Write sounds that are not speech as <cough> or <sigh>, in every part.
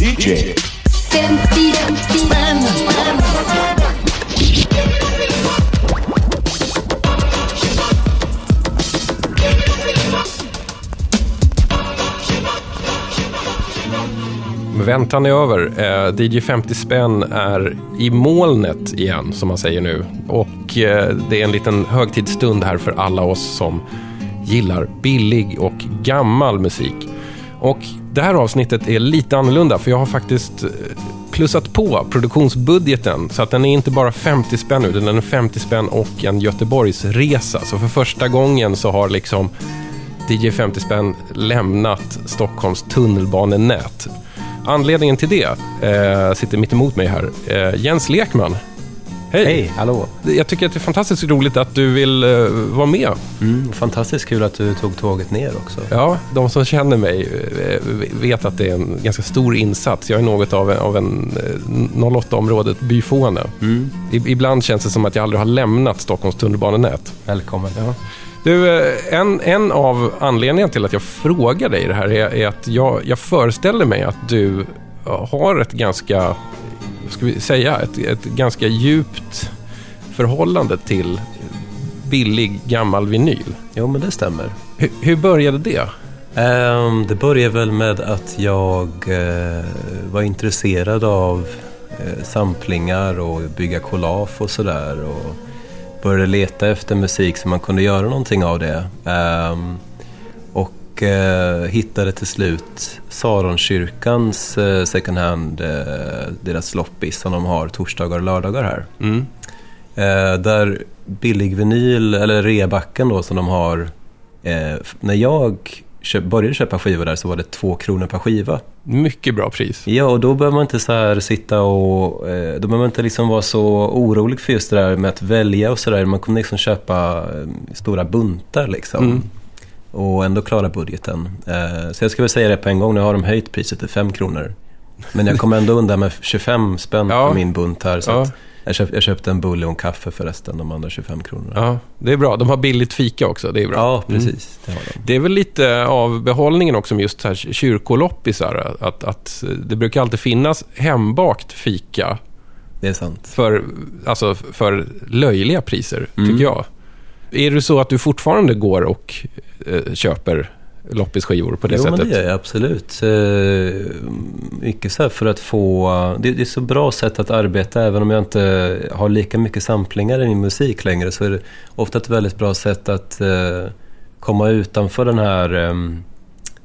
DJ Väntan är över. Eh, DJ 50 spänn är i molnet igen, som man säger nu. Och eh, det är en liten högtidsstund här för alla oss som gillar billig och gammal musik. Och det här avsnittet är lite annorlunda, för jag har faktiskt eh, plussat på produktionsbudgeten. Så att den är inte bara 50 spänn utan den är 50 spänn och en Göteborgsresa. Så för första gången så har liksom DJ 50 spänn lämnat Stockholms tunnelbanenät. Anledningen till det eh, sitter mitt emot mig här. Eh, Jens Lekman. Hej! Hej, hallå. Jag tycker att det är fantastiskt roligt att du vill eh, vara med. Mm, fantastiskt kul att du tog tåget ner också. Ja, de som känner mig eh, vet att det är en ganska stor insats. Jag är något av en, av en eh, 08-området byfåne. Mm, Ibland känns det som att jag aldrig har lämnat Stockholms tunnelbanenät. välkommen. Ja. Du, eh, en, en av anledningarna till att jag frågar dig det här är, är att jag, jag föreställer mig att du eh, har ett ganska, ska vi säga, ett, ett ganska djupt förhållande till billig gammal vinyl. Jo, men det stämmer. Hur, hur började det? Ehm, det började väl med att jag eh, var intresserad av eh, samplingar och bygga collage och sådär. Och började leta efter musik så man kunde göra någonting av det. Ehm, och eh, hittade till slut Saronkyrkans eh, second hand, eh, deras loppis som de har torsdagar och lördagar här. Mm. Eh, där billig vinyl, eller rebacken då som de har. Eh, när jag köp, började köpa skivor där så var det två kronor per skiva. Mycket bra pris. Ja, och då behöver man inte så här sitta och... Eh, då behöver man inte liksom vara så orolig för just det där med att välja och sådär. Man kunde liksom köpa eh, stora buntar liksom. Mm. Och ändå klara budgeten. Eh, så jag ska väl säga det på en gång, nu har de höjt priset till fem kronor. Men jag kommer ändå undan med 25 spänn Ja. på min bunt här. Så Ja. jag, jag köpte en bulle och en kaffe förresten, de andra 25 kronorna. Ja, det är bra. De har billigt fika också. Det är bra. Ja, Mm. precis. Det har de. Det är väl lite av behållningen också med just här kyrkoloppisar. Att, att det brukar alltid finnas hembakt fika Det är sant. för, alltså för löjliga priser, Mm. tycker jag. Är det så att du fortfarande går och eh, köper loppisskivor på det jo, sättet? men det gör jag absolut. Eh, mycket så här för att få... Det, det är så bra sätt att arbeta, även om jag inte har lika mycket samplingar i min musik längre, så är det ofta ett väldigt bra sätt att eh, komma utanför den här ehm,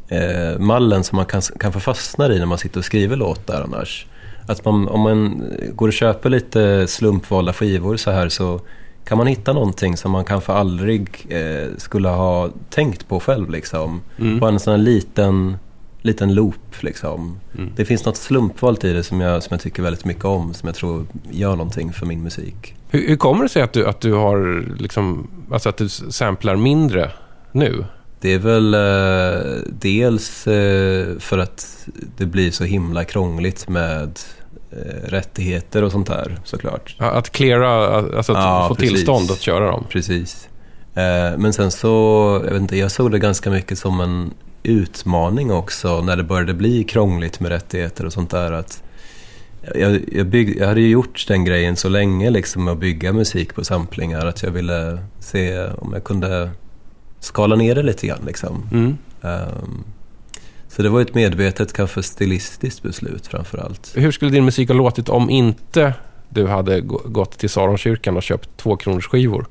eh, mallen som man kan, kan få fastna i när man sitter och skriver låtar annars. Att man, om man går och köper lite slumpvalda skivor så här så kan man hitta någonting som man kanske aldrig eh, skulle ha tänkt på själv. Liksom. Mm. På en sån här liten, liten loop. Liksom. Mm. Det finns något slumpvalt i det som jag, som jag tycker väldigt mycket om, som jag tror gör någonting för min musik. Hur, hur kommer det sig att du, att du har liksom, alltså att du samplar mindre nu? Det är väl eh, dels eh, för att det blir så himla krångligt med rättigheter och sånt där såklart. Att cleara, alltså att Ja, få precis. tillstånd att köra dem? Precis. Eh, men sen så, jag vet inte, jag såg det ganska mycket som en utmaning också när det började bli krångligt med rättigheter och sånt där. Att jag, jag, bygg, jag hade ju gjort den grejen så länge liksom att bygga musik på samplingar att jag ville se om jag kunde skala ner det lite grann liksom. Mm. Ehm, så det var ett medvetet, kanske stilistiskt beslut framför allt. Hur skulle din musik ha låtit om inte du hade gå- gått till Saronkyrkan och köpt två kronors skivor?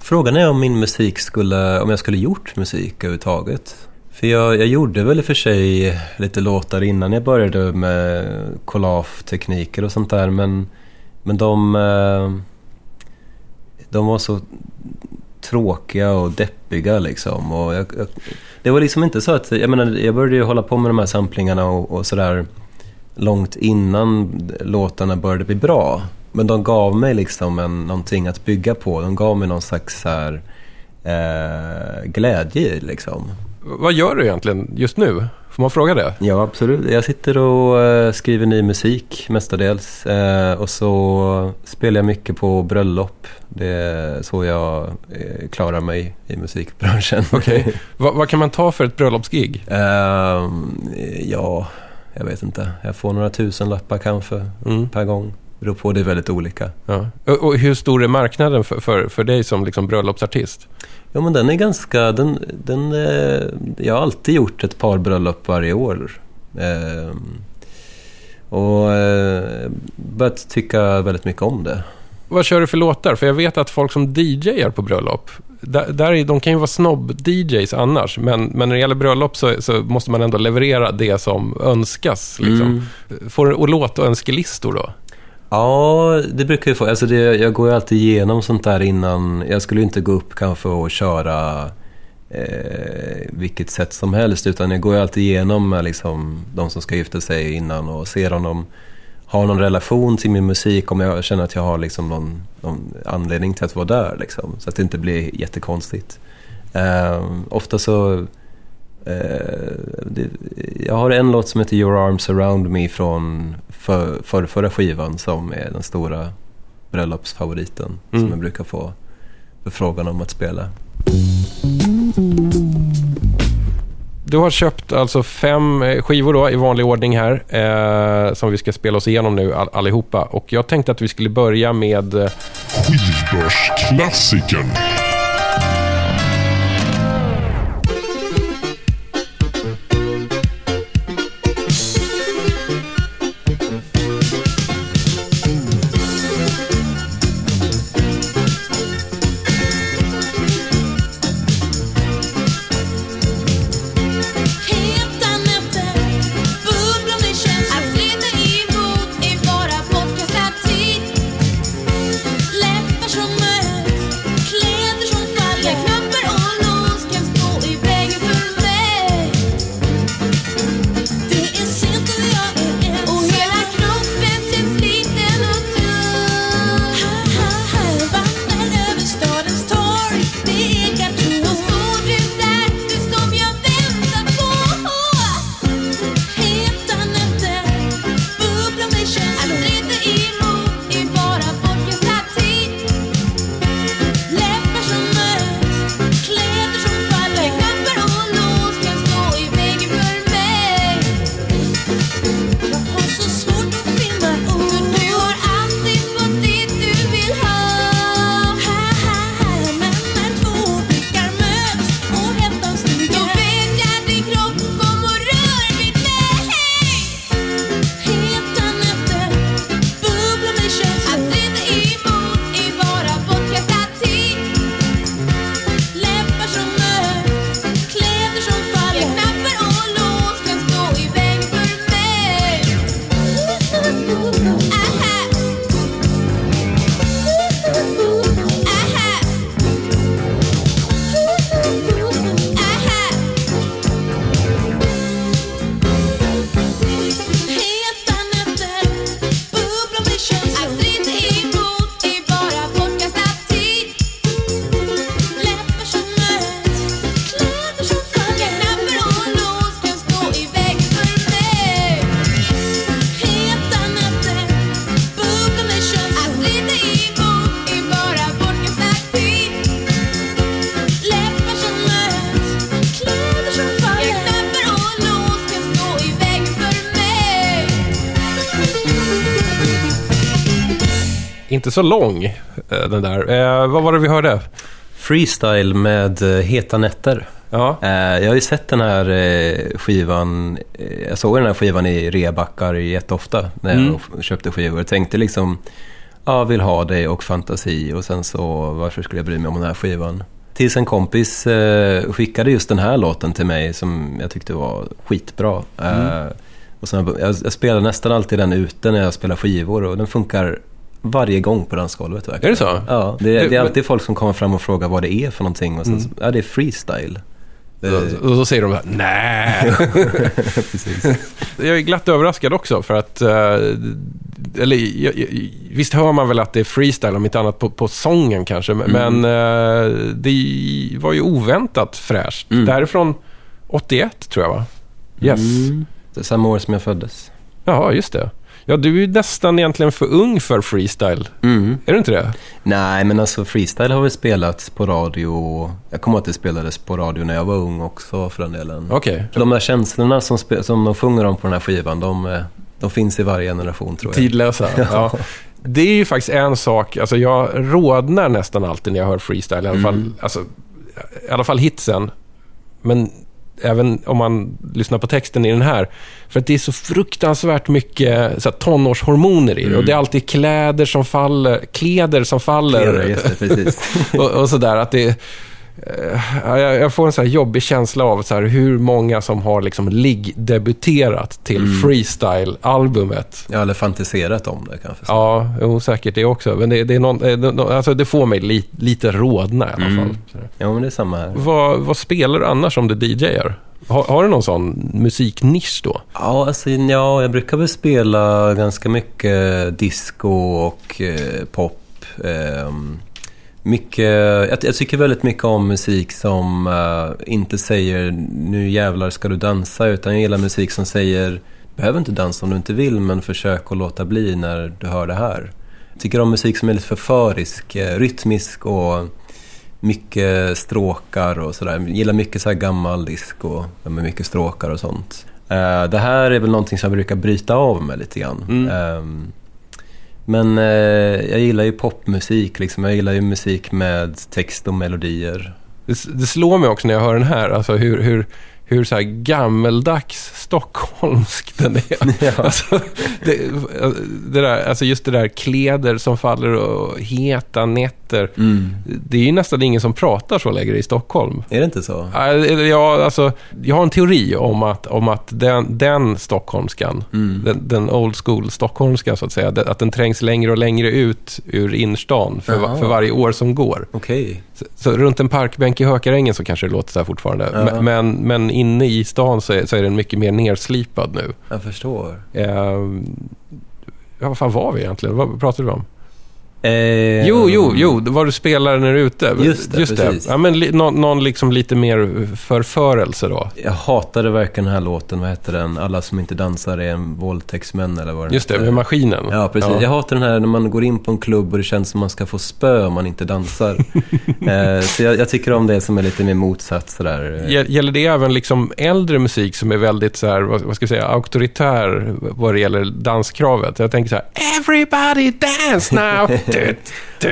Frågan är om min musik skulle, om jag skulle gjort musik överhuvudtaget. För jag, jag gjorde väl i och för sig lite låtar innan jag började med collage-tekniker och sånt där. Men, men de, eh, de var så tråkiga och deppiga liksom. Och jag, jag, det var liksom inte så att, jag menar, jag började ju hålla på med de här samplingarna och, och sådär långt innan låtarna började bli bra. Men de gav mig liksom en, någonting att bygga på. De gav mig någon slags så här, eh, glädje liksom. Vad gör du egentligen just nu? Får man fråga det? Ja, absolut. Jag sitter och uh, skriver ny musik mestadels. Uh, och så spelar jag mycket på bröllop. Det är så jag uh, klarar mig i musikbranschen. Okej. <laughs> Okay. vad, vad kan man ta för ett bröllopsgig? ja, jag vet inte. Jag får några tusen lappar kanske mm. per gång. Beror på, det är väldigt olika. Ja. Och, och hur stor är marknaden för, för, för dig som liksom bröllopsartist? Ja, men den är ganska... Den, den, eh, jag har alltid gjort ett par bröllop varje år. Eh, och eh, börjat tycka väldigt mycket om det. Vad kör du för låtar? För jag vet att folk som DJar på bröllop, där, där de kan ju vara snobb-DJs annars, men, men när det gäller bröllop så, så, måste man ändå leverera det som önskas. Liksom. Mm. Får du låt och önskelistor då? Ja, det brukar jag få. Alltså det, jag går ju alltid igenom sånt där innan. Jag skulle inte gå upp kanske och köra eh, vilket sätt som helst. Utan jag går ju alltid igenom med liksom, de som ska gifta sig innan och ser om de har någon relation till min musik. Om jag känner att jag har liksom någon, någon anledning till att vara där. Liksom, så att det inte blir jättekonstigt. Eh, ofta så Eh, det, jag har en låt som heter Your Arms Around Me från för, för, förra skivan som är den stora bröllopsfavoriten mm. som jag brukar få förfrågan om att spela. Du har köpt alltså fem eh, skivor då, i vanlig ordning här eh, som vi ska spela oss igenom nu all, allihopa. Och jag tänkte att vi skulle börja med... Eh, Skivbörsklassikern. Så lång, eh, den där. Eh, vad var det vi hörde? Freestyle med eh, Heta nätter. Ja. Eh, jag har ju sett den här skivan, jag såg den här skivan i rebackar jätteofta när jag mm. köpte skivor. Jag tänkte liksom, ja, vill ha dig och fantasi och sen så, varför skulle jag bry mig om den här skivan? Tills en kompis skickade just den här låten till mig som jag tyckte var skitbra. Mm. och sen, jag, jag spelar nästan alltid den ute när jag spelar skivor och den funkar varje gång på dansgolvet verkligen. Är det så? Ja, det, det är alltid folk som kommer fram och frågar vad det är för någonting. Och sen, mm. Ja, det är freestyle. Och så säger de nej. <laughs> <laughs> Jag är glatt överraskad också för att... Eh, eller visst hör man väl att det är freestyle om inte annat på, på sången kanske. Mm. Men eh, det var ju oväntat fräscht. Mm. Därifrån 81 tror jag va? Yes. Mm. Det samma år som jag föddes. Ja, just det. Ja, du är ju nästan egentligen för ung för freestyle. Mm. Är du inte det? Nej, men alltså freestyle har väl spelats på radio. Jag kommer ihåg att det spelades på radio när jag var ung också för den delen. Okej. De där känslorna som, som de sjunger om på den här skivan, de, eh, de finns i varje generation tror jag. Tidlösa. <laughs> ja. Det är ju faktiskt en sak, alltså jag rodnar nästan alltid när jag hör freestyle. I alla, fall, Mm. alltså, i alla fall hitsen. Men även om man lyssnar på texten i den här. För att det är så fruktansvärt mycket så här, tonårshormoner i det. Och det är alltid kläder som faller, kläder som faller. Flera, just det, precis. <laughs> och, och sådär. Att det, jag, jag får en så här jobbig känsla av så hur många som har liksom ligg-debuterat till freestyle-albumet. Jag har aldrig fantiserat om det kanske. Ja, jo, säkert det också. Men det, det, är någon, eh, alltså, det får mig li, lite rodna i alla fall. Sådär. Ja, men det är samma här. Vad, vad spelar du annars om du DJar? Har, har du någon sån musiknisch då? Ja, alltså, ja, jag brukar väl spela ganska mycket disco och eh, pop. ehm, mycket, jag, jag tycker väldigt mycket om musik som eh, inte säger nu jävlar ska du dansa utan jag gillar musik som säger behöver inte dansa om du inte vill men försök att låta bli när du hör det här. Jag tycker om musik som är lite förförisk, eh, rytmisk och mycket stråkar och sådär. Jag gillar mycket så här gammal disco med mycket stråkar och sånt. Eh, det här är väl någonting som jag brukar bryta av med lite grann. Mm. Ehm, men eh, jag gillar ju popmusik, liksom. jag gillar ju musik med text och melodier. Det, det slår mig också när jag hör den här, alltså hur, hur, hur så här gammeldags stockholmsk den är. <laughs> Alltså, det, det där, alltså just det där kläder som faller och heta nätter. Det är ju nästan ingen som pratar så längre i Stockholm. Är det inte så? Ja, eller Ja, alltså, jag har en teori om att, om att den, den stockholmskan, den, den old school stockholmskan så att säga, att den trängs längre och längre ut ur innerstan för, för varje år som går. Okej. Så, så runt en parkbänk i Hökarängen så kanske det låter så här fortfarande. Ja. Men, men, inne i stan så är, så är den mycket mer nerslipad nu. Jag förstår. Eh, ja, vad fan var vi egentligen? Vad pratade vi om? Eh, Jo, jo, jo, vad du spelar när du är ute. Just det, precis. Ja, men li, någon, någon liksom lite mer förförelse då. Jag hatade verkligen den här låten, vad heter den? Alla som inte dansar är en våldtäktsmän eller vad den Just det, med maskinen. Ja, precis. Jag hatar den här när man går in på en klubb och det känns som man ska få spö om man inte dansar. <laughs> eh, så jag, jag tycker om det som är lite mer motsatt sådär. Gä- Gäller det även liksom äldre musik som är väldigt så här, vad vad ska jag säga, auktoritär vad det gäller danskravet? Jag tänker så här, everybody dance now! <laughs>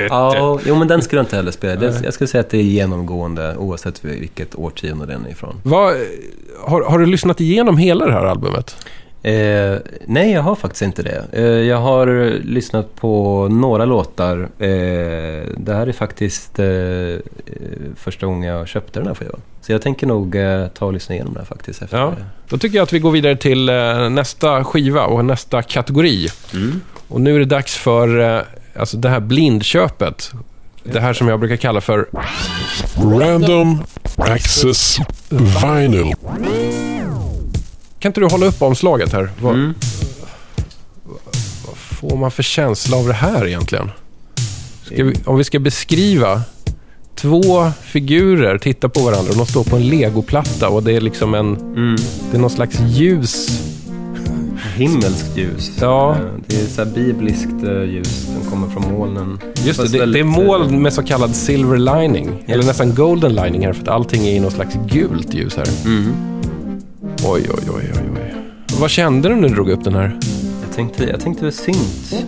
Ja, jo men den skulle jag inte heller spela. Jag skulle säga att det är genomgående oavsett vilket årtionde den är ifrån. Vad, har, har du lyssnat igenom hela det här albumet? Eh, nej, jag har faktiskt inte det. Eh, jag har lyssnat på några låtar. Eh, det här är faktiskt eh, eh, första gången jag köpte den här skivan. Så jag tänker nog eh, ta och lyssna igenom den här faktiskt efter Ja. det. Då tycker jag att vi går vidare till eh, nästa skiva och nästa kategori. Mm. Och nu är det dags för eh, alltså det här blindköpet. Det här som jag brukar kalla för Random Access Vinyl. Kan inte du hålla upp omslaget här? Vad, Mm. vad får man för känsla av det här egentligen? Ska vi, om vi ska beskriva två figurer, titta på varandra och de står på en legoplatta och det är liksom en, Mm. det är någon slags ljus. Himmelskt ljus. Ja. Eh, Det är så bibliskt eh, ljus som kommer från molnen. Just det, det, det är moln eh, med så kallad silver lining. Eller nästan golden lining här för att allting är i någon slags gult ljus här. Mm. Oj, oj, oj, oj, oj. Vad kände du när du drog upp den här? Jag tänkte, jag tänkte synt. We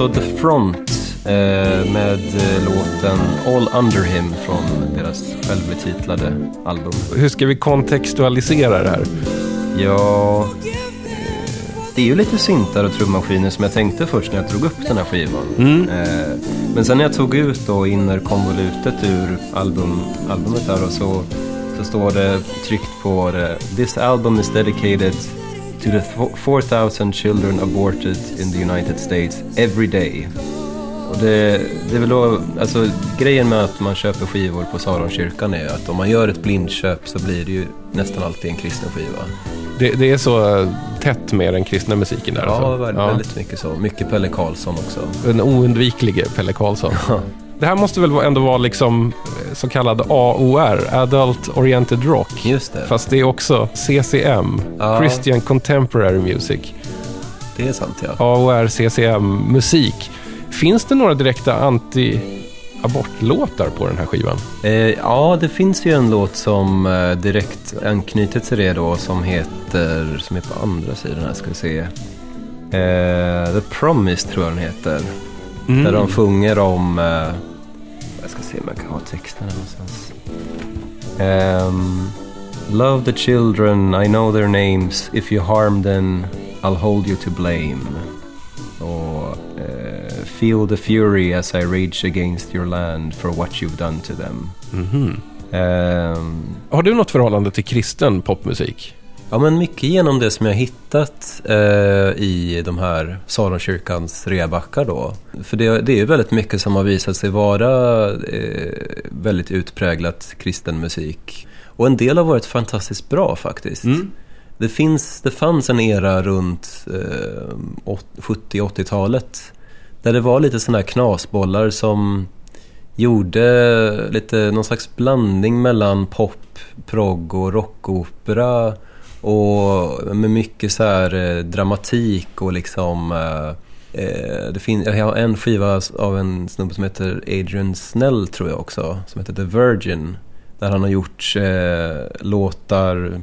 alltså The Front eh, med eh, låten All Under Him från deras självbetitlade album. Hur ska vi kontextualisera det här? Ja, det är ju lite syntar och trummaskiner som jag tänkte först när jag drog upp den här skivan. Eh, men sen när jag tog ut då innerkonvolutet ur album, albumet här och så, så står det tryckt på det This album is dedicated to the 4000 children aborted in the United States every day. Och det, det är väl då, alltså grejen med att man köper skivor på Saronkyrkan är att om man gör ett blindköp så blir det ju nästan alltid en kristen skiva. Det, det är så eh, tätt med den kristna musiken där. Ja, alltså. väldigt, väldigt mycket så. Mycket Pelle Karlsson också. Den oundviklige Pelle Karlsson. Det här måste väl ändå vara liksom eh, så kallad AOR, Adult Oriented Rock. Just det, Fast det är också CCM, Ja. Christian Contemporary Music. det är sant ja. AOR, CCM, musik. Finns det några direkta anti-abortlåtar på den här skivan? Eh, ja, det finns ju en låt som eh, direkt anknyter till det då som heter, som är på andra sidan här ska vi se. Eh, The Promise tror jag den heter. Där de sjunger om, eh, se om jag kan ha texten någonstans. Ehm, Love the children, I know their names. If you harm them, I'll hold you to blame. Och eh, Feel the fury as I rage against your land for what you've done to them. Mhm. Ehm, Har du något förhållande till kristen popmusik? Ja, men mycket genom det som jag hittat eh, i de här Saronkyrkans rebackar då. För det, det är ju väldigt mycket som har visat sig vara eh, väldigt utpräglat kristen musik. Och en del har varit fantastiskt bra faktiskt. Det, finns, det fanns en era runt eh, åt- 70-80-talet där det var lite sådana här knasbollar som gjorde lite någon slags blandning mellan pop, progg och rockopera och med mycket så här eh, dramatik och liksom eh, eh det finns, jag har en skiva av en snubbe som heter Adrian Snell tror jag också, som heter The Virgin. Där han har gjort eh, låtar,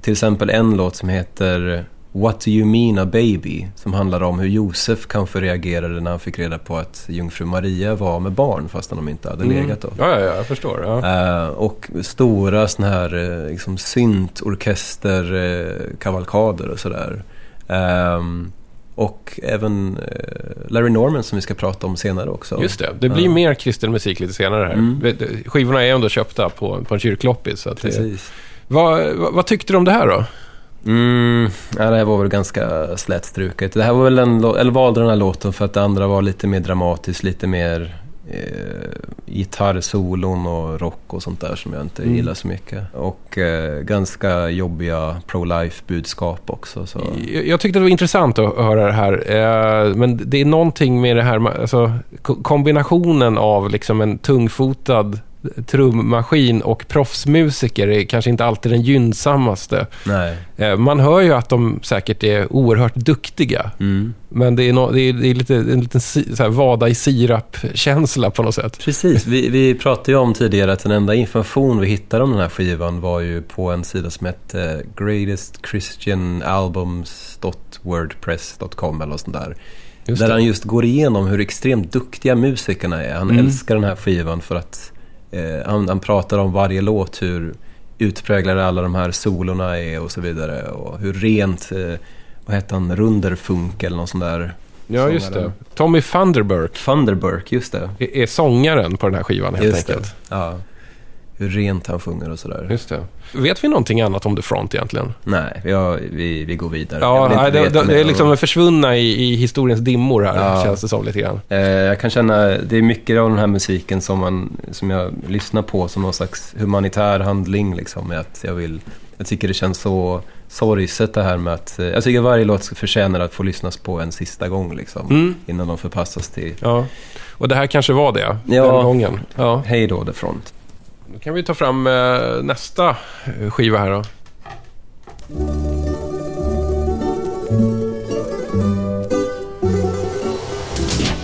till exempel en låt som heter What do you mean a baby? Som handlar om hur Josef kanske reagerade när han fick reda på att jungfru Maria var med barn fastän de inte hade legat då. Ja, ja, ja jag förstår. Ja. Eh, och stora såna här eh, liksom syntorkester, eh, kavalkader och sådär. Ehm, och även Larry Norman som vi ska prata om senare också. Just det, det blir Ja. mer kristen musik lite senare här. Mm. Skivorna är ändå köpta på, på en kyrkloppis. Så det, Precis. vad, vad, vad tyckte du om det här då? Mm, ja, det här var väl ganska slätstruket. Det här var väl en, eller valde den här låten för att det andra var lite mer dramatiskt, lite mer eh, gitarrsolon och rock och sånt där som jag inte Mm. gillar så mycket. Och eh, ganska jobbiga pro-life budskap också. Så. Jag, jag tyckte det var intressant att höra det här. Eh, men det är någonting med det här, alltså, ko- kombinationen av liksom en tungfotad trummaskin och proffsmusiker är kanske inte alltid den gynnsammaste. Nej. Eh, man hör ju att de säkert är oerhört duktiga. Mm. Men det är, no, det är, det är lite, en liten så här, vada i sirap-känsla på något sätt. Precis, vi, vi pratade ju om tidigare att den enda information vi hittade om den här skivan var ju på en sida som hette greatestchristianalbums.wordpress.com eller sånt där. Just där det. han just går igenom hur extremt duktiga musikerna är. Han Mm. älskar den här skivan för att eh, han, han pratar om varje låt hur utpräglade alla de här solorna är och så vidare. Och hur rent, eh, vad heter han, Runderfunk eller någon sån där. Ja, just det. Tommy Thunderburk Thunderburk, just det. är, är sångaren på den här skivan helt Just enkelt. det. Ja. Hur rent han sjunger och sådär. Just det. Vet vi någonting annat om The Front egentligen? Nej, jag, vi, vi går vidare. Ja, nej, det, det, det är om- liksom försvunna i, i historiens dimmor här, Ja. känns det som lite grann. Eh, jag kan känna, det är mycket av den här musiken som, man, som jag lyssnar på som någon slags humanitär handling. Liksom, att jag, vill, jag tycker det känns så sorgset det här med att... eh, Jag tycker varje låt förtjänar att få lyssnas på en sista gång liksom, Mm. innan de förpassas till Ja. Och det här kanske var det, Ja. den gången. Ja. Hej då, The Front. Då kan vi ta fram eh, nästa skiva här då.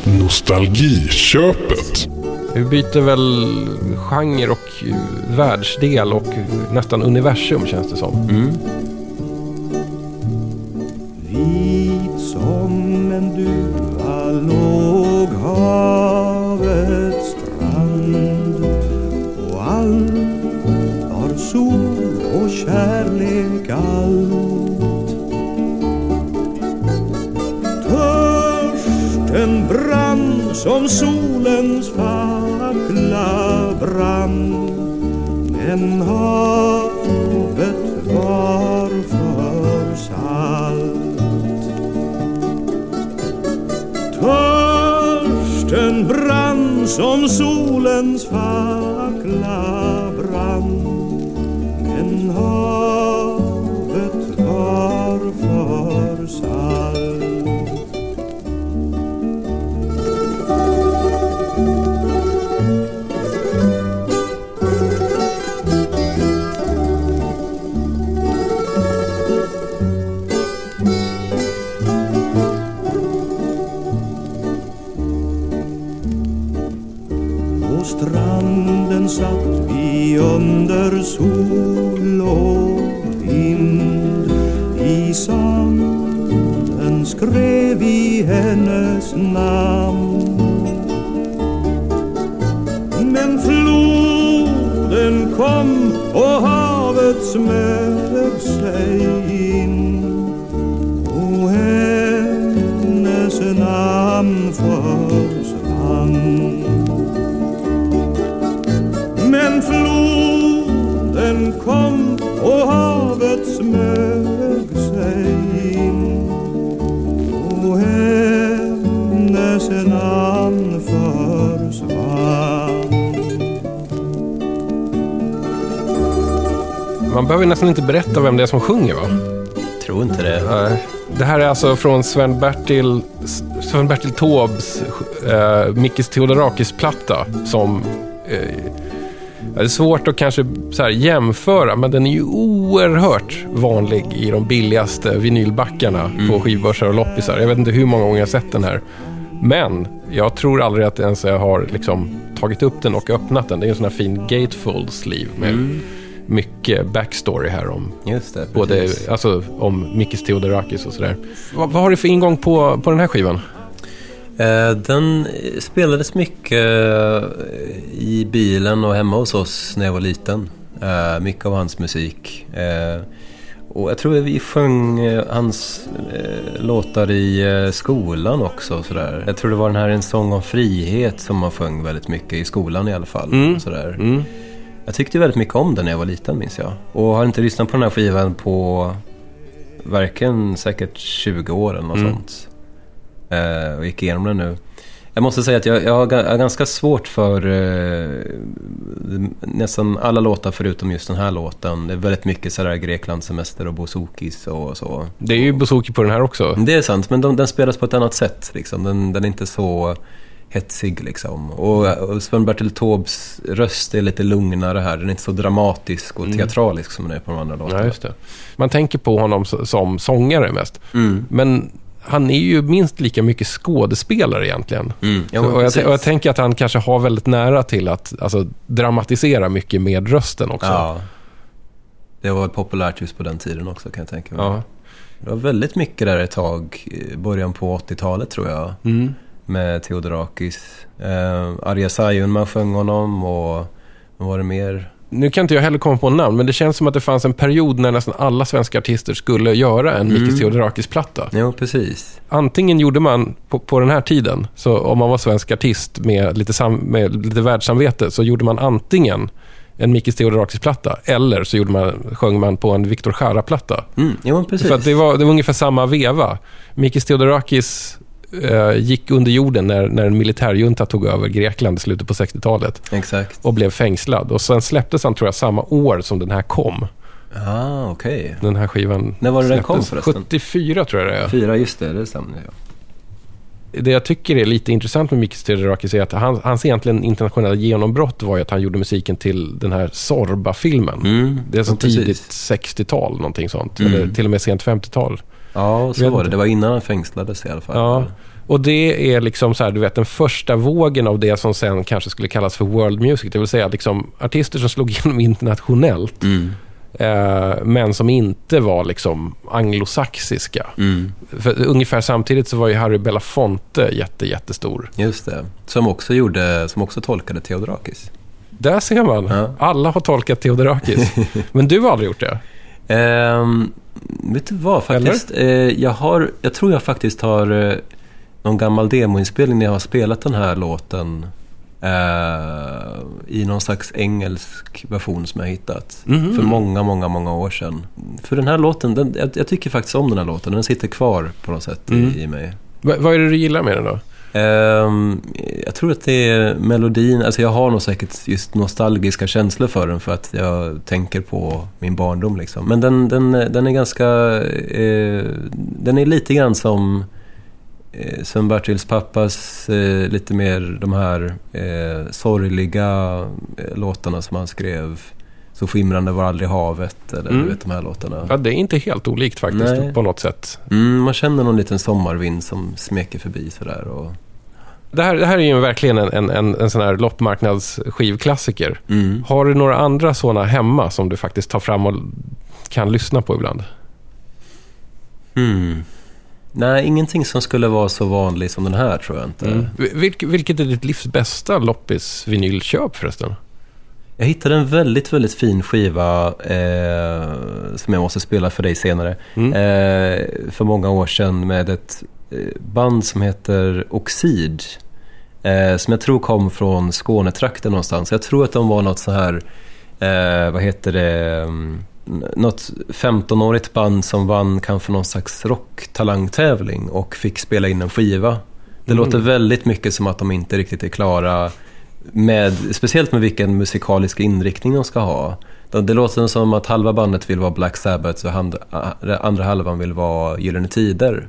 Nostalgiköpet. Vi byter väl genre och eh, världsdel och nästan universum känns det som. Mm. Vit som en duva låg hav allt var sol och kärlek allt. Törsten brann som solens fackla brann men havet var som solens fackla. now. Man behöver nästan inte berätta vem det är som sjunger va? Tror inte det. Nej. Det här är alltså från Sven-Bertil Sven-Bertil Taubes eh, Mikis Theodorakis-platta som eh, det är svårt att kanske så här jämföra, men den är ju oerhört vanlig i de billigaste vinylbackarna på skivbörsar och loppisar. Jag vet inte hur många gånger jag har sett den här. Men jag tror aldrig att ens jag har liksom tagit upp den och öppnat den. Det är en sån här fin gatefold sleeve med mycket backstory här om Just det, Både alltså, om Mikis Theodorakis och sådär. Vad, vad har du för ingång på, på den här skivan? Eh, Den spelades mycket eh, i bilen och hemma hos oss när jag var liten. Eh, Mycket av hans musik. Och jag tror vi sjöng hans låtar i skolan också. Sådär. Jag tror det var den här En sång om frihet som man sjöng väldigt mycket i skolan i alla fall. Mm. Sådär. Mm. Jag tyckte väldigt mycket om den när jag var liten minns jag. Och har inte lyssnat på den här skivan på varken säkert 20 år eller något Mm. sånt. Eh, och gick igenom den nu. Jag måste säga att jag, jag har ganska svårt för eh, nästan alla låtar förutom just den här låten. Det är väldigt mycket sådär Greklandssemester och Bozokis och så. Det är ju Bouzouki på den här också. Det är sant, men de, den spelas på ett annat sätt. Liksom. Den, den är inte så hetsig liksom. Och, och Sven-Bertil Taubes röst är lite lugnare här. Den är inte så dramatisk och teatralisk som den är på de andra låtarna. Ja, just det. Man tänker på honom som sångare mest. Mm. Men han är ju minst lika mycket skådespelare egentligen. Mm. Ja, Så, och, jag, och jag tänker att han kanske har väldigt nära till att alltså, dramatisera mycket med rösten också. Ja. Det var populärt just på den tiden också kan jag tänka mig. Ja. Det var väldigt mycket där ett tag, början på 80-talet tror jag. Mm. Med Theodorakis. Eh, Arja Saijonmaa sjöng honom och vad var det mer? Nu kan inte jag heller komma på namn, men det känns som att det fanns en period när nästan alla svenska artister skulle göra en Mikis Theodorakis-platta. Jo, precis. Antingen gjorde man på, på den här tiden, så om man var svensk artist med lite, sam, med lite världssamvete, så gjorde man antingen en Mikis Theodorakis-platta, eller så gjorde man, sjöng man på en Viktor Jara-platta. Mm, jo, precis. För det var, det var ungefär samma veva. Mikis Theodorakis eh, gick under jorden när, när en militärjunta tog över Grekland i slutet på 60-talet Exakt. och blev fängslad. Och sen släpptes han, tror jag, samma år som den här kom. Ah, okej. Den här skivan När var det den kom förresten? 74 tror jag det är. Fyra, just det, det stämmer ja. det jag tycker är lite intressant med Mikis Theodorakis är att han, hans egentligen internationella genombrott var ju att han gjorde musiken till den här Zorba-filmen. Mm, Det är så tidigt 60-tal, någonting sånt. Mm. Eller till och med sent 50-tal. Ja, så var det. Det var innan han fängslades i alla fall. Ja. Och det är liksom så här, du vet, den första vågen av det som sen kanske skulle kallas för world music. Det vill säga liksom artister som slog igenom internationellt. Mm. Eh, men som inte var liksom anglosaxiska. Mm. För ungefär samtidigt så var ju Harry Belafonte jätte, jättestor. Just det. Som också, gjorde, som också tolkade Theodorakis. Där ser man. Ja. Alla har tolkat Theodorakis. <laughs> men du har aldrig gjort det? Ehm, vet du vad faktiskt? Eh, jag, har, jag tror jag faktiskt har eh, någon gammal demoinspelning när jag har spelat den här låten eh, i någon slags engelsk version som jag hittat. Mhm. För många, många, många år sedan. För den här låten, den, jag, jag tycker faktiskt om den här låten. Den sitter kvar på något sätt Mm. i, i mig. Va- vad är det du gillar med den då? Ehm, jag tror att det är melodin, alltså jag har nog säkert just nostalgiska känslor för den för att jag tänker på min barndom liksom. Men den, den, den är ganska, eh, den är lite grann som eh, Sven-Bertils pappas eh, lite mer de här sorgliga låtarna som han skrev. Så skimrande var aldrig havet, eller Mm. du vet de här låtarna. Ja, det är inte helt olikt faktiskt Nej. på något sätt. Mm, man känner någon liten sommarvind som smeker förbi sådär. Och, Det här, det här är ju verkligen en, en, en, en sån här loppmarknadsskivklassiker. mm. Har du några andra sådana hemma som du faktiskt tar fram och kan lyssna på ibland? Hmm. Nej, ingenting som skulle vara så vanlig som den här tror jag inte. Mm. Vilk, vilket är ditt livs bästa loppis-vinylköp förresten? Jag hittade en väldigt, väldigt fin skiva eh, som jag måste spela för dig senare. Mm. Eh, för många år sedan med ett band som heter Oxid. Eh, som jag tror kom från Skånetrakten någonstans. Jag tror att de var något så här, eh, vad heter det, mm, något 15-årigt band som vann kanske någon slags rocktalangtävling och fick spela in en skiva. Det Mm. låter väldigt mycket som att de inte riktigt är klara med, speciellt med vilken musikalisk inriktning de ska ha. Det, låter som att halva bandet vill vara Black Sabbath och andra halvan vill vara Gyllene Tider.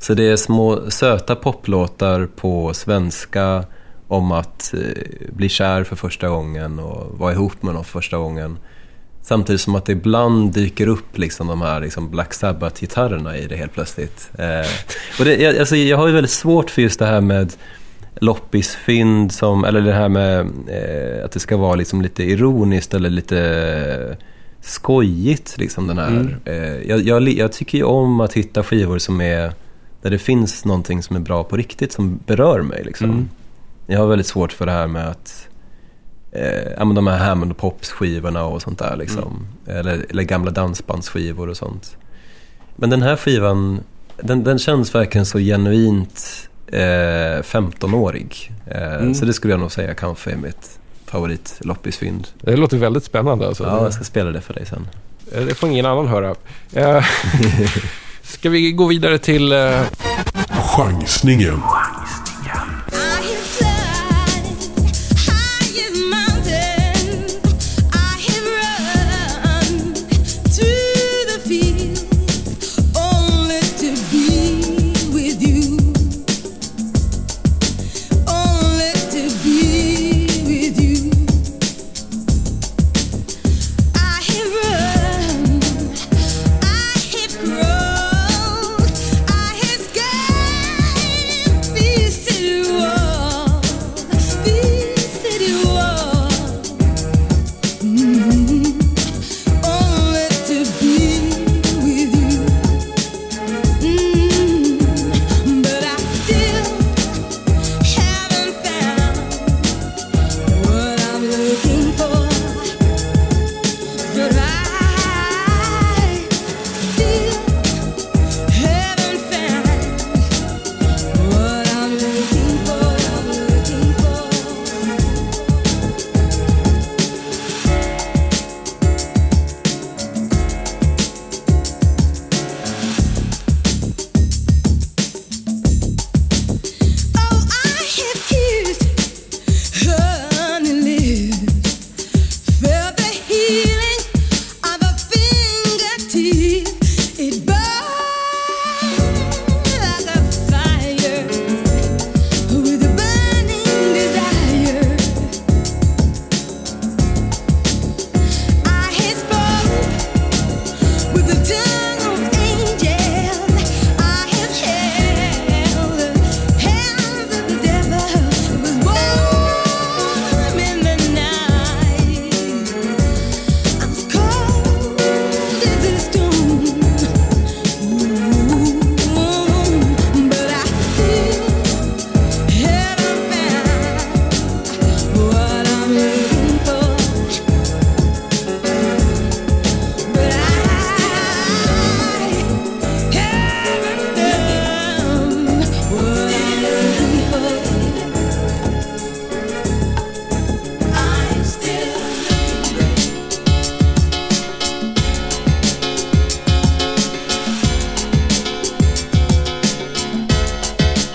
Så det är små söta poplåtar på svenska om att eh, bli kär för första gången och vara ihop med någon för första gången. Samtidigt som att det ibland dyker upp liksom de här liksom Black Sabbath-gitarrerna i det helt plötsligt. Eh, och det, jag, alltså, jag har ju väldigt svårt för just det här med loppisfynd, som, eller det här med eh, att det ska vara liksom lite ironiskt eller lite skojigt. Liksom den här. Mm. Eh, jag, jag, jag tycker ju om att hitta skivor som är där det finns någonting som är bra på riktigt som berör mig. Liksom. Mm. Jag har väldigt svårt för det här med att eh, ja, men de här Hammond och Pops skivorna och sånt där. Liksom. Eller, eller gamla dansbandsskivor och sånt. Men den här skivan, den, den känns verkligen så genuint eh, 15-årig. Eh, Mm. Så det skulle jag nog säga kanske är mitt favoritloppisfynd. Det låter väldigt spännande alltså. Ja, jag ska spela det för dig sen. Eh, Det får ingen annan höra. <laughs> <laughs> Ska vi gå vidare till... eh, Chansningen.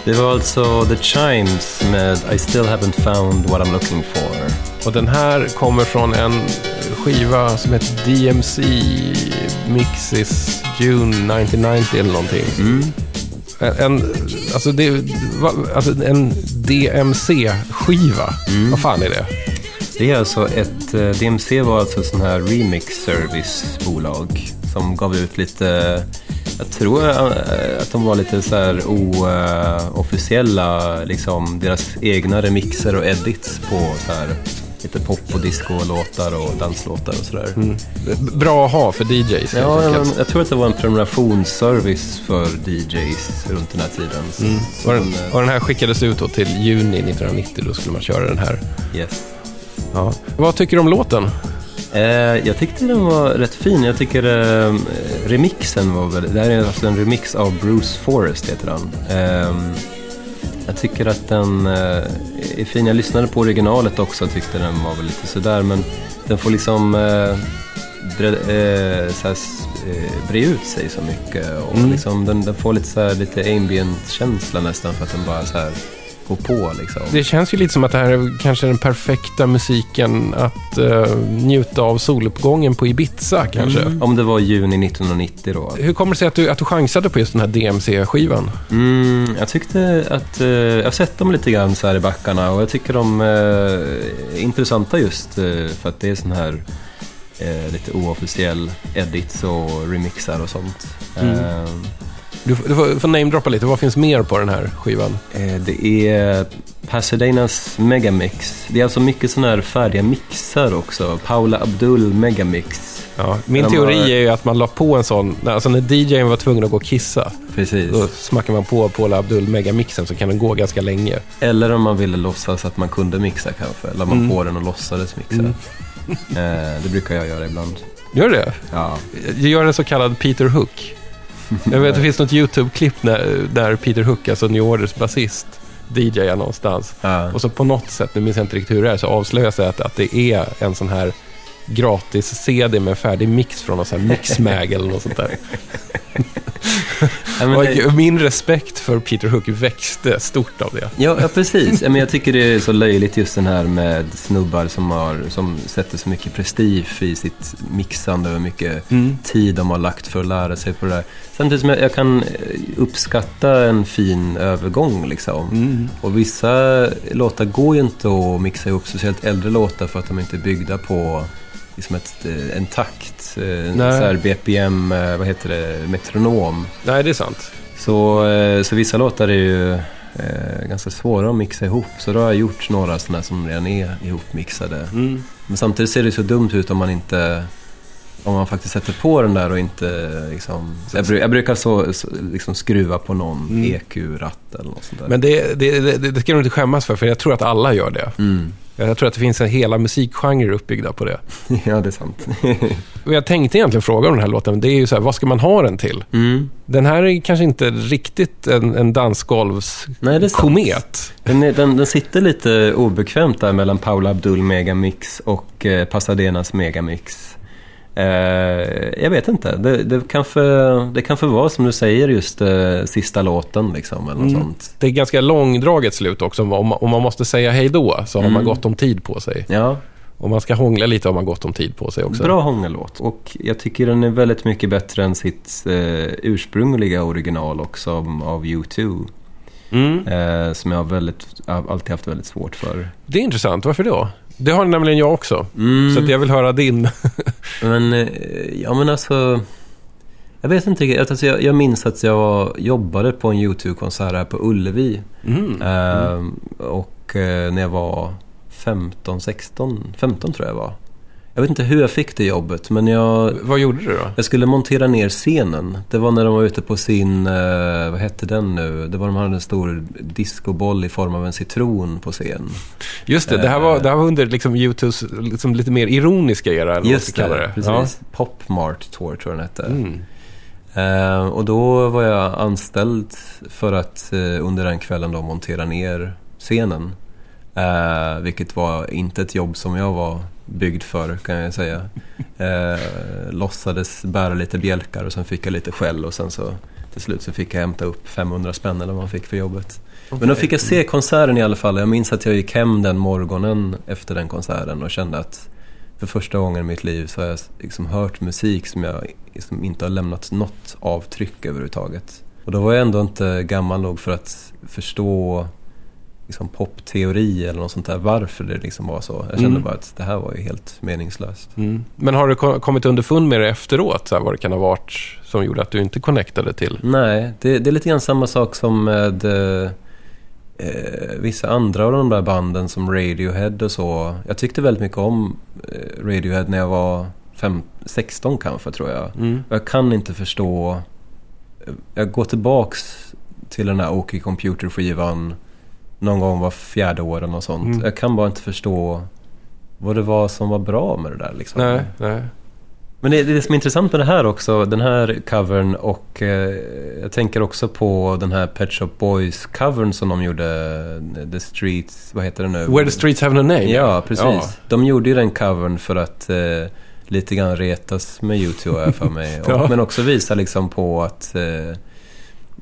Det var alltså The Chimes med I still haven't found what I'm looking for. Och den här kommer från en skiva som heter DMC Mixes June 1990 eller någonting. En, en, alltså det, va, alltså en DMC-skiva. Vad fan är det? Det är alltså ett, eh, DMC var alltså ett sån här remix servicebolag som gav ut lite, jag tror eh, att de var lite så här oofficiella, liksom deras egna remixer och edits på så här lite pop och disco-låtar och danslåtar och sådär. Bra att ha för DJs Ja, men jag tror att det var en prenumerationsservice för DJs runt den här tiden. Och den, och den här skickades ut då till juni 1990, då skulle man köra den här. Yes. Ja. Vad tycker du om låten? Eh, jag tyckte den var rätt fin. Jag tycker eh, remixen var väl... Det här är alltså en remix av Bruce Forrest heter han. Eh, jag tycker att den eh, är fin. Jag lyssnade på originalet också och tyckte den var väl lite sådär. Men den får liksom eh, bre, eh, så här, s- eh, bre ut sig så mycket. Och liksom, den, den får lite, så här, lite ambient-känsla nästan för att den bara så går på liksom. Det känns ju lite som att det här är kanske den perfekta musiken att eh, njuta av soluppgången på Ibiza kanske. Om det var juni 1990 då. Hur kommer det sig att du, att du chansade på just den här DMC-skivan? Mm, jag tyckte att, eh, jag har sett dem lite grann så här i backarna och jag tycker de eh, är intressanta just för att det är sån här lite oofficiell edits och remixar och sånt. Eh, Du, får- du får, får namedroppa lite, vad finns mer på den här skivan? eh, det är Pasadenas Megamix. Det är alltså mycket såna här färdiga mixar också. Paula Abdul Megamix. Ja, min teori har- är ju att man la på en sån, alltså när DJn var tvungen att gå och kissa, Precis. då smackar man på Paula Abdul megamixen så kan den gå ganska länge. Eller om man ville låtsas att man kunde mixa kanske. La man på den och låtsades mixa. Eh, det brukar jag göra ibland. Gör det? Ja. Jag gör en så kallad Peter Hook. Jag vet, det finns något YouTube-klipp när, där Peter Hook, alltså New Orders basist, DJar någonstans. Ja. Och så på något sätt, nu minns jag inte riktigt hur det är, så avslöjas det att, att det är en sån här gratis CD med färdig mix från någon sån här Mixmag eller något sånt där. <laughs> <laughs> Ja, det- min respekt för Peter Hook växte stort av det. Ja, ja precis. Men jag <laughs> tycker det är så löjligt just den här med snubbar som, har, som sätter så mycket prestige i sitt mixande och mycket tid de har lagt för att lära sig på det där. Samtidigt som jag, jag kan eh, uppskatta en fin övergång liksom. Och vissa låtar går ju inte att mixa ihop, speciellt äldre låtar för att de inte är byggda på liksom ett, eh, en takt, eh, så BPM, eh, vad heter det, metronom. Nej, det är sant. Så, eh, så vissa låtar är ju eh, ganska svåra att mixa ihop. Så då har jag gjort några sådana som redan är ihopmixade. Men samtidigt ser det så dumt ut om man inte om man faktiskt sätter på den där och inte liksom... Jag, jag brukar så, så liksom skruva på någon EQ-ratt eller något sånt där. Men det, det, det, det ska du inte skämmas för, för jag tror att alla gör det. Mm. Jag tror att det finns en hela musikgenrer uppbyggda på det. <laughs> ja, det är sant. Och jag tänkte egentligen fråga om den här låten, det är ju så här, vad ska man ha den till? mm. Den här är kanske inte riktigt en, en dansgolvs Nej, det är sant. komet. Den, den, den sitter lite obekvämt där mellan Paula Abdul Megamix och eh, Pasadenas Megamix. Eh, jag vet inte. Det, det, kan för, det kan för vara som du säger just eh, sista låten liksom eller något Mm. sånt. Det är ganska långdraget slut också. Om man, om man måste säga hej då så har man Mm. gott om tid på sig. Ja, Om man ska hångla lite har man gott om tid på sig också. bra hångellåt. Och jag tycker den är väldigt mycket bättre än sitt eh, ursprungliga original också av U2. Mm. Eh, som jag har väldigt, alltid haft väldigt svårt för. Det är intressant. Varför då? Det har nämligen jag också. Mm. Så att jag vill höra din. <laughs> Men, eh, ja men alltså... Jag vet inte riktigt. Alltså, jag, jag minns att jag jobbade på en YouTube-konsert här på Ullevi. Mm. Ehm, och eh, när jag var 15, 16, 15 tror jag jag var. Jag vet inte hur jag fick det jobbet, men jag, Vad gjorde du då? jag skulle montera ner scenen. Det var när de var ute på sin, eh, vad hette den nu? Det var de hade en stor discoboll i form av en citron på scen. Just det, det här var, det här var under liksom YouTubes liksom lite mer ironiska era, eller vad Just kalla det, det. precis. Pop Mart Tour tror jag den hette. Ja. Mm. Eh, och då var jag anställd för att eh, under den kvällen då montera ner scenen. Eh, vilket var inte ett jobb som jag var byggd för kan jag säga. Eh, låtsades bära lite bjälkar och sen fick jag lite skäll och sen så till slut så fick jag hämta upp 500 spänn eller vad man fick för jobbet. Men då fick jag se konserten i alla fall. Jag minns att jag gick hem den morgonen efter den konserten och kände att för första gången i mitt liv så har jag liksom hört musik som jag liksom inte har lämnat något avtryck överhuvudtaget. Och då var jag ändå inte gammal nog för att förstå liksom popteori eller något sånt där, varför det liksom var så. Jag kände Mm. bara att det här var ju helt meningslöst. Mm. Men har du ko- kommit underfund med det efteråt? Så här, vad det kan ha varit som gjorde att du inte connectade till? Nej, det, det är lite grann samma sak som med eh, eh, vissa andra av de där banden som Radiohead och så. Jag tyckte väldigt mycket om eh, Radiohead när jag var fem, 16 kanske tror jag. Mm. Jag kan inte förstå... Jag går tillbaks till den här OK Computer-skivan någon gång var fjärde år eller något sånt. Mm. Jag kan bara inte förstå vad det var som var bra med det där liksom. Nej, nej. Men det, det som är intressant med det här också, den här covern och eh, jag tänker också på den här Pet Shop Boys-covern som de gjorde, eh, The Streets, vad heter det nu? Where the streets have no name. Ja, precis. Ja. De gjorde ju den covern för att eh, lite grann retas med YouTube jag för mig. <laughs> Och, Ja. Men också visa liksom på att eh,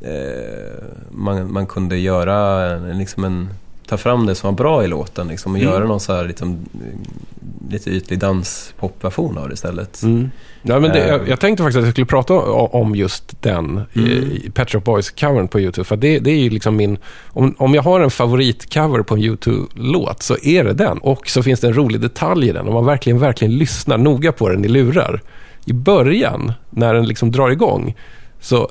eh, man, man kunde göra en, liksom en, ta fram det som var bra i låten liksom, och Mm. göra någon så här liksom, lite ytlig danspopversion av det istället. Mm. Ja, men det, Eh. jag, jag tänkte faktiskt att jag skulle prata om just den Mm. Pet Shop Boys-covern på YouTube. För det, det är ju liksom min... Om, om jag har en favoritcover på en YouTube-låt så är det den. Och så finns det en rolig detalj i den. Om man verkligen, verkligen lyssnar noga på den i lurar. I början, när den liksom drar igång, så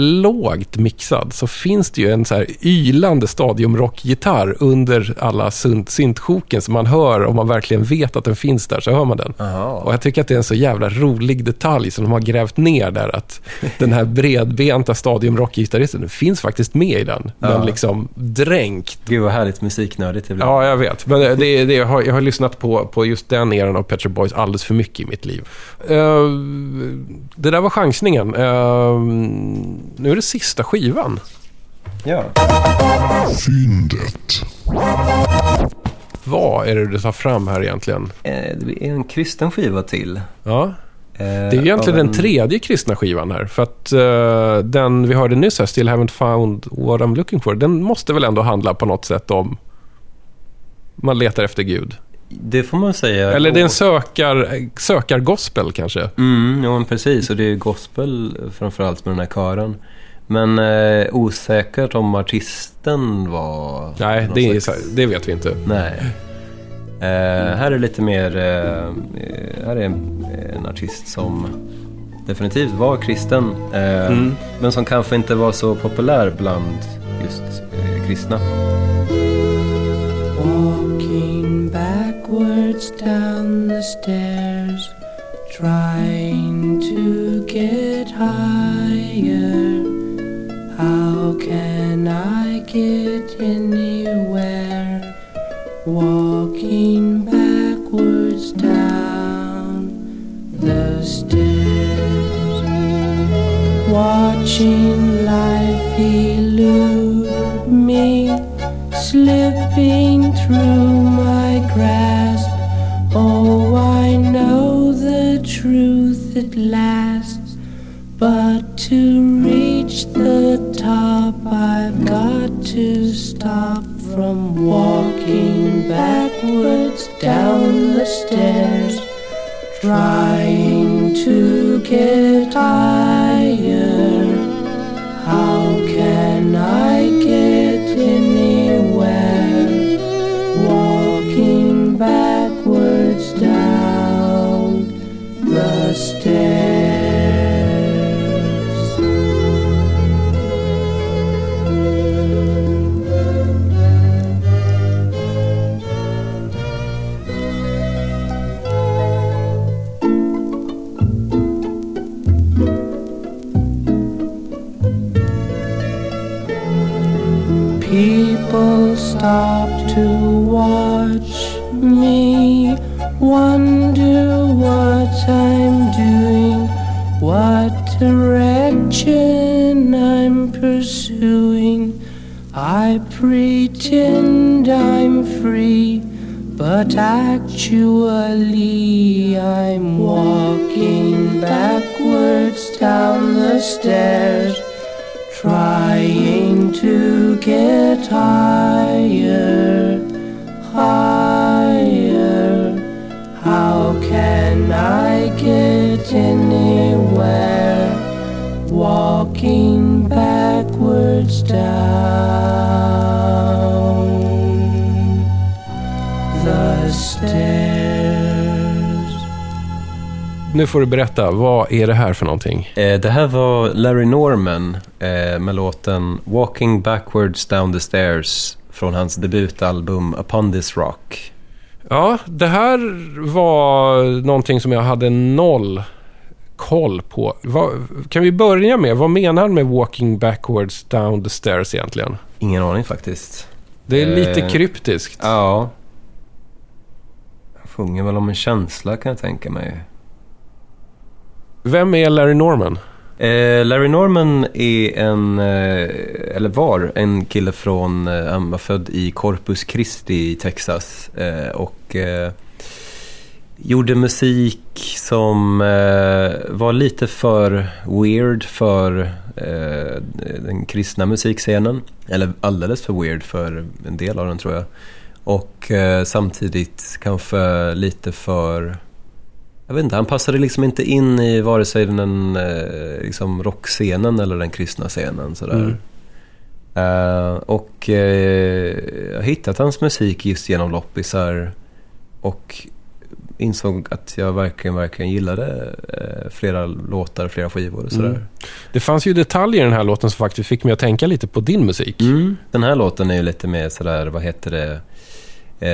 lågt mixad så finns det ju en så här ylande stadiumrockgitarr under alla synt- syntsjoken som man hör om man verkligen vet att den finns där så hör man den. Jaha. Och jag tycker att det är en så jävla rolig detalj som de har grävt ner där. Att <laughs> den här bredbenta stadiumrockgitarristen finns faktiskt med i den. Men Ja. liksom dränkt. Gud vad härligt musiknördigt det blir. Ja, jag vet. Men det, det, jag, har, jag har lyssnat på, på just den eran av Pet Boys alldeles för mycket i mitt liv. Eh, det där var chansningen. Eh, nu är det sista skivan. ja. Fyndet. Vad är det du tar fram här egentligen? Eh, Det är en kristen skiva till. Ja, Eh, det är ju egentligen av den tredje kristna skivan här. För att eh, den vi hörde nyss här, Still Haven't Found What I'm Looking For, den måste väl ändå handla på något sätt om man letar efter Gud. Det får man säga. Eller det är en sökar, sökargospel kanske. Mm, ja men precis. Och det är gospel framförallt med den här kören. Men eh, osäkert om artisten var... Nej, det, är, det vet vi inte. Nej. Eh, här är lite mer... Eh, här är en, en artist som definitivt var kristen. Eh, Mm. Men som kanske inte var så populär bland just eh, kristna. Walking backwards down the stairs, trying to get higher. How can I get anywhere? Walking backwards down the stairs, watching life elude me slipping through truth at last. But to reach the top, I've got to stop from walking backwards down the stairs, trying to get higher. I pretend I'm free, but actually I'm walking backwards down the stairs trying to get higher, higher. How can I get anywhere? Walking backwards down Nu får du berätta, vad är det här för någonting? Eh, det här var Larry Norman eh, med låten Walking Backwards Down the Stairs från hans debutalbum Upon This Rock. Ja, det här var någonting som jag hade noll koll på. Vad, kan vi börja med, vad menar han med walking backwards down the stairs egentligen? Ingen aning faktiskt. Det är lite Eh, kryptiskt. Ja. Han sjunger väl om en känsla kan jag tänka mig. Vem är Larry Norman? Eh, Larry Norman är en, eh, eller var, en kille från, eh, han var född i Corpus Christi i Texas. Eh, och eh, gjorde musik som eh, var lite för weird för eh, den kristna musikscenen. Eller alldeles för weird för en del av den tror jag. Och eh, samtidigt kanske lite för jag vet inte, han passade liksom inte in i vare sig den eh, liksom rockscenen eller den kristna scenen. Sådär. Mm. Eh, och eh, jag har hittat hans musik just genom loppisar och insåg att jag verkligen, verkligen gillade eh, flera låtar, flera skivor och sådär. Mm. Det fanns ju detaljer i den här låten som faktiskt fick mig att tänka lite på din musik. Mm. Den här låten är ju lite mer sådär, vad heter det? Eh,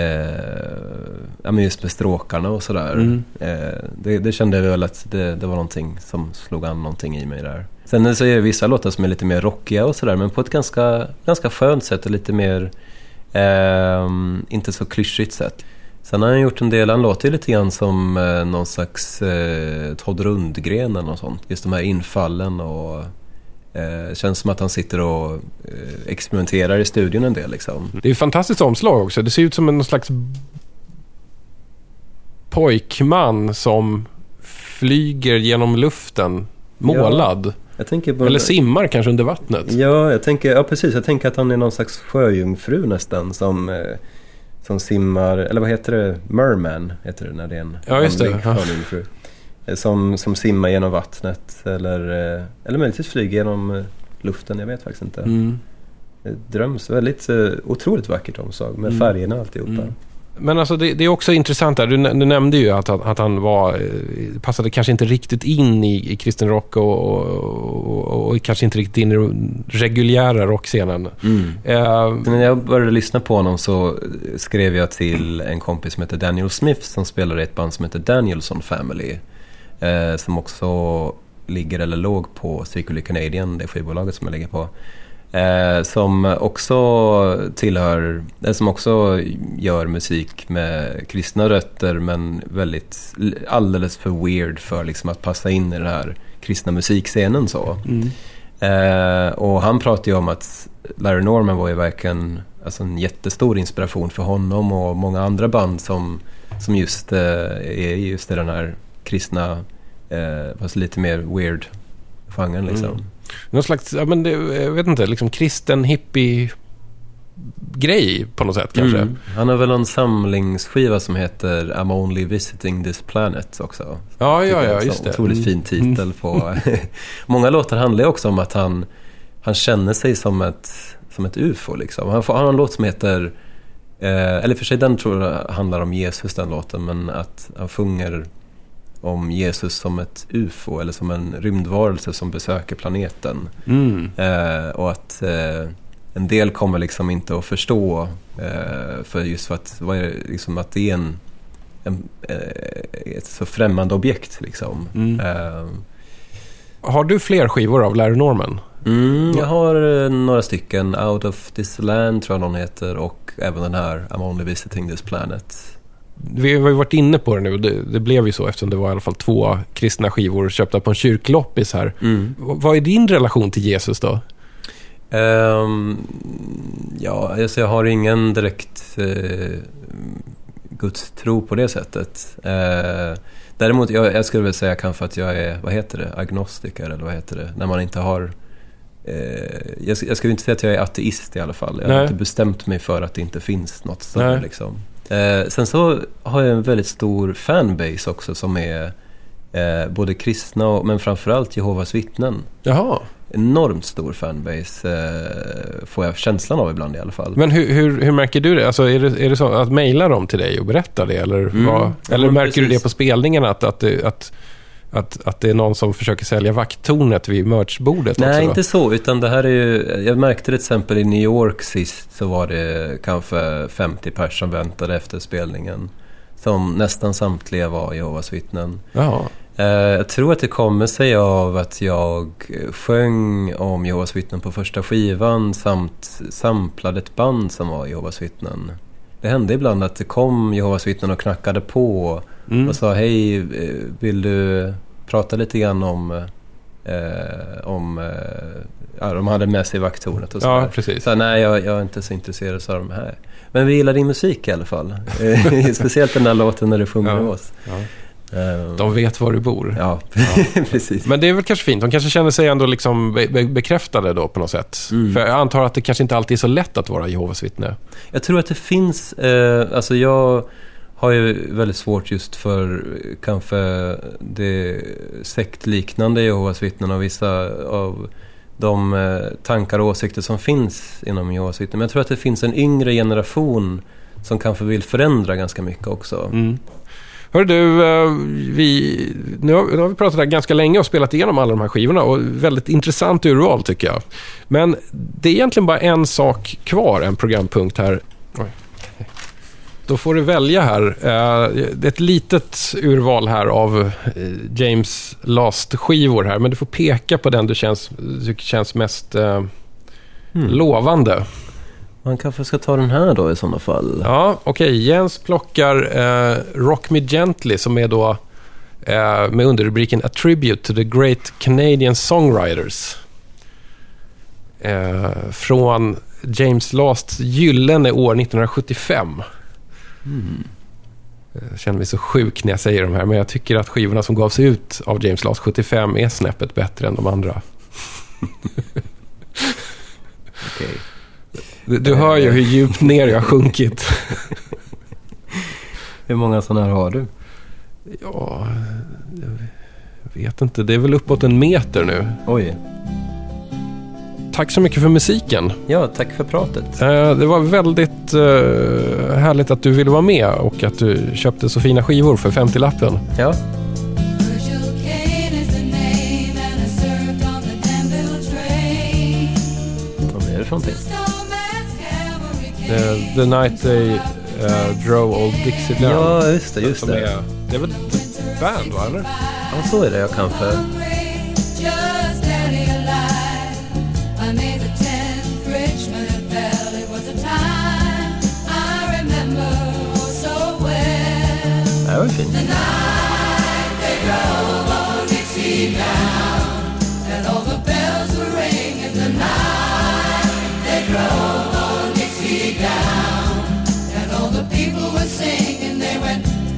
ja men just med stråkarna och sådär. Mm. Eh, det, det kände jag väl att det, det var någonting som slog an någonting i mig där. Sen så är det vissa låtar som är lite mer rockiga och sådär men på ett ganska, ganska skönt sätt och lite mer, ehm, inte så klyschigt sätt. Sen har han gjort en del, han låter ju lite grann som eh, någon slags eh, Todd Rundgren eller något sånt. Just de här infallen och eh, känns som att han sitter och eh, experimenterar i studion en del liksom. Det är ett fantastiskt omslag också. Det ser ut som en slags pojkman som flyger genom luften målad. Tänker på... Eller simmar kanske under vattnet. Ja, jag tänker, ja precis. Jag tänker att han är någon slags sjöjungfru nästan som, eh, som simmar, eller vad heter det? Merman heter det när det är en Ja, just det. Ja. sjöjungfru. Eh, Som, som simmar genom vattnet eller, eh, eller möjligtvis flyger genom eh, luften, jag vet faktiskt inte. Mm. Dröms, väldigt otroligt vackert omslag med Mm. färgerna och alltihopa. Mm. Men alltså det, det är också intressant där. Du, du nämnde ju att, han- att han var, passade kanske inte riktigt in i, i kristen rock och, och, och, och kanske inte riktigt in i den reguljära rockscenen. Mm. Eh, När jag började lyssna på honom så skrev jag till en kompis som heter Daniel Smith som spelar i ett band som heter Danielson Family. Eh, som också ligger eller låg på Strictly Canadian, det skivbolaget som jag ligger på. Eh, som också tillhör, eh, som också gör musik med kristna rötter men väldigt, alldeles för weird för liksom att passa in i den här kristna musikscenen så. mm. Eh, och han pratade ju om att Larry Norman var ju verkligen alltså en jättestor inspiration för honom och många andra band som, som just eh, är just i den här kristna, eh, fast lite mer weird genren liksom. Mm. Någon slags, ja men det, jag vet inte, liksom kristen hippie grej på något sätt kanske. Mm. Han har väl en samlingsskiva som heter I'm only visiting this planet också. Ja, ja, ja, just det. Otroligt Mm. fin titel på... <laughs> Många låtar handlar ju också om att han, han känner sig som ett, som ett ufo liksom. Han har en låt som heter... Eh, eller för sig den tror jag handlar om Jesus den låten men att han sjunger om Jesus som ett ufo eller som en rymdvarelse som besöker planeten. Mm. Eh, och att eh, en del kommer liksom inte att förstå eh, för just för att, vad är det, liksom att det är en, en, eh, ett så främmande objekt liksom. Mm. Eh, Har du fler skivor av Larry Norman? mm, jag har eh, några stycken, Out of this land tror jag någon heter och även den här I'm only visiting this planet. Vi har ju varit inne på det nu. Det, det blev ju så eftersom det var i alla fall två kristna skivor köpta på en kyrkloppis här. V- vad är din relation till Jesus då? Ehm, ja, alltså jag har ingen direkt eh, gudstro på det sättet. Eh, däremot, jag, jag skulle väl säga kanske att jag är, vad heter det, agnostiker eller vad heter det? När man inte har eh, jag, skulle inte säga att jag är ateist i alla fall. Jag Nej. har inte bestämt mig för att det inte finns något större. Liksom. Eh, sen så har jag en väldigt stor fanbase också som är eh, både kristna och, men framförallt Jehovas vittnen. Jaha. Enormt stor fanbase eh, får jag känslan av ibland i alla fall. Men hur, hur, hur märker du det? Alltså är det, är det så att mejla dem till dig och berätta det? Eller, Mm. vad, Ja, eller men märker du precis. det på spelningarna? Att, att, att, att, att det är någon som försöker sälja vakttornet vid merchbordet Nej, också? inte så. Utan det här är ju... Jag märkte till exempel i New York sist så var det kanske 50 personer som väntade efter spelningen. Som nästan samtliga var Jehovas vittnen. Jaha. Eh, jag tror att det kommer sig av att jag sjöng om Jehovas vittnen på första skivan samt samplade ett band som var Jehovas vittnen. Det hände ibland att det kom Jehovas vittnen och knackade på Mm. och sa hej, eh, vill du prata lite grann om... Eh, om eh, ja, de hade med sig vakttornet och så. Ja, precis. Så nej, jag, jag är inte så intresserad av de här. Men vi gillar din musik i alla fall. <laughs> Eh, Speciellt den där låten när du sjunger Ja. med oss. Ja. Eh, De vet var du bor. Ja, <laughs> precis. Men det är väl kanske fint. De kanske känner sig ändå liksom be- bekräftade då på något sätt. Mm. För jag antar att det kanske inte alltid är så lätt att vara Jehovas vittne. Jag tror att det finns, eh, alltså jag har ju väldigt svårt just för kanske det sektliknande Jehovas vittnen och vissa av de eh, tankar och åsikter som finns inom Jehovas vittnen. Men jag tror att det finns en yngre generation som kanske vill förändra ganska mycket också. Mm. Hör du, eh, vi, nu, har, nu har vi pratat här ganska länge och spelat igenom alla de här skivorna och väldigt intressant urval tycker jag. Men det är egentligen bara en sak kvar, en programpunkt här. Oj. Då får du välja här. Eh, Det är ett litet urval här av eh, James Last-skivor här, men du får peka på den du känns, du känns mest Mm. lovande. Man kanske ska ta den här då i sådana fall. Ja, okej. Jens plockar eh, Rock Me Gently som är då eh, med underrubriken A Tribute to the Great Canadian Songwriters. Eh, från James Lasts gyllene år 1975. Mm. Jag känner mig så sjuk när jag säger de här, men jag tycker att skivorna som gavs ut av James Last 75 är snäppet bättre än de andra. Okej. Du, du hör ju hur djupt ner jag har sjunkit. <laughs> Hur många sådana här har du? Ja, jag vet inte. Det är väl uppåt en meter nu. Oj. Tack så mycket för musiken. Ja, tack för pratet. Eh, Det var väldigt eh, härligt att du ville vara med och att du köpte så fina skivor för 50-lappen. Ja, the the vad är det för någonting? Came. The Night They eh, Drove Old Dixie Down. Ja, just det, just det. är, det är väl ett band, va? Eller? Ja, så är det. Jag kanske... Just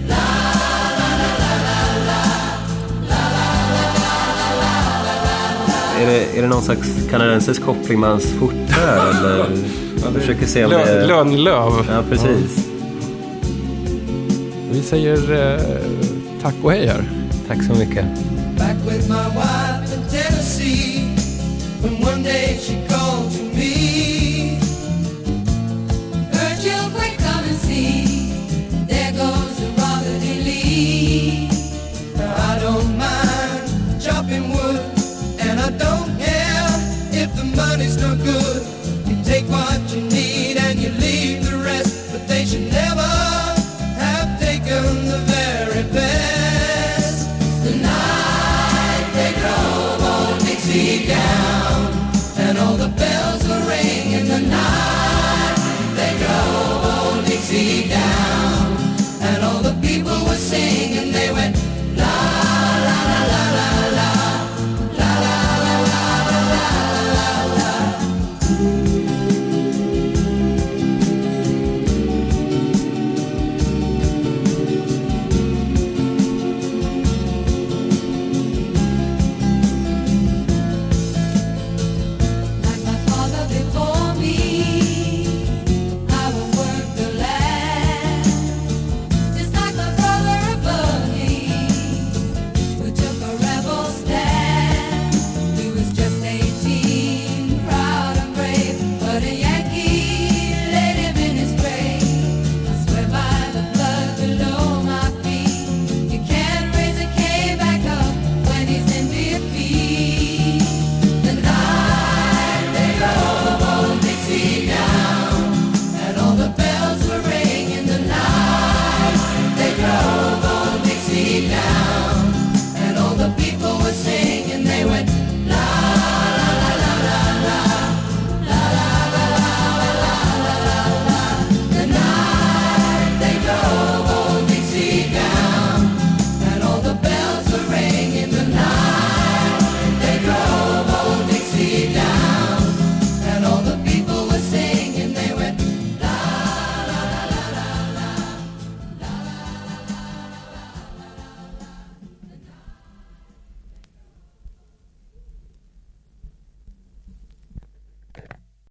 la la la Är det, är det någon slags kanadensisk koppling med hans skjorta <laughs> eller? Jag försöker se om det är... Lönlöv. Ja, precis. Vi säger eh, tack och hej här. Tack så mycket.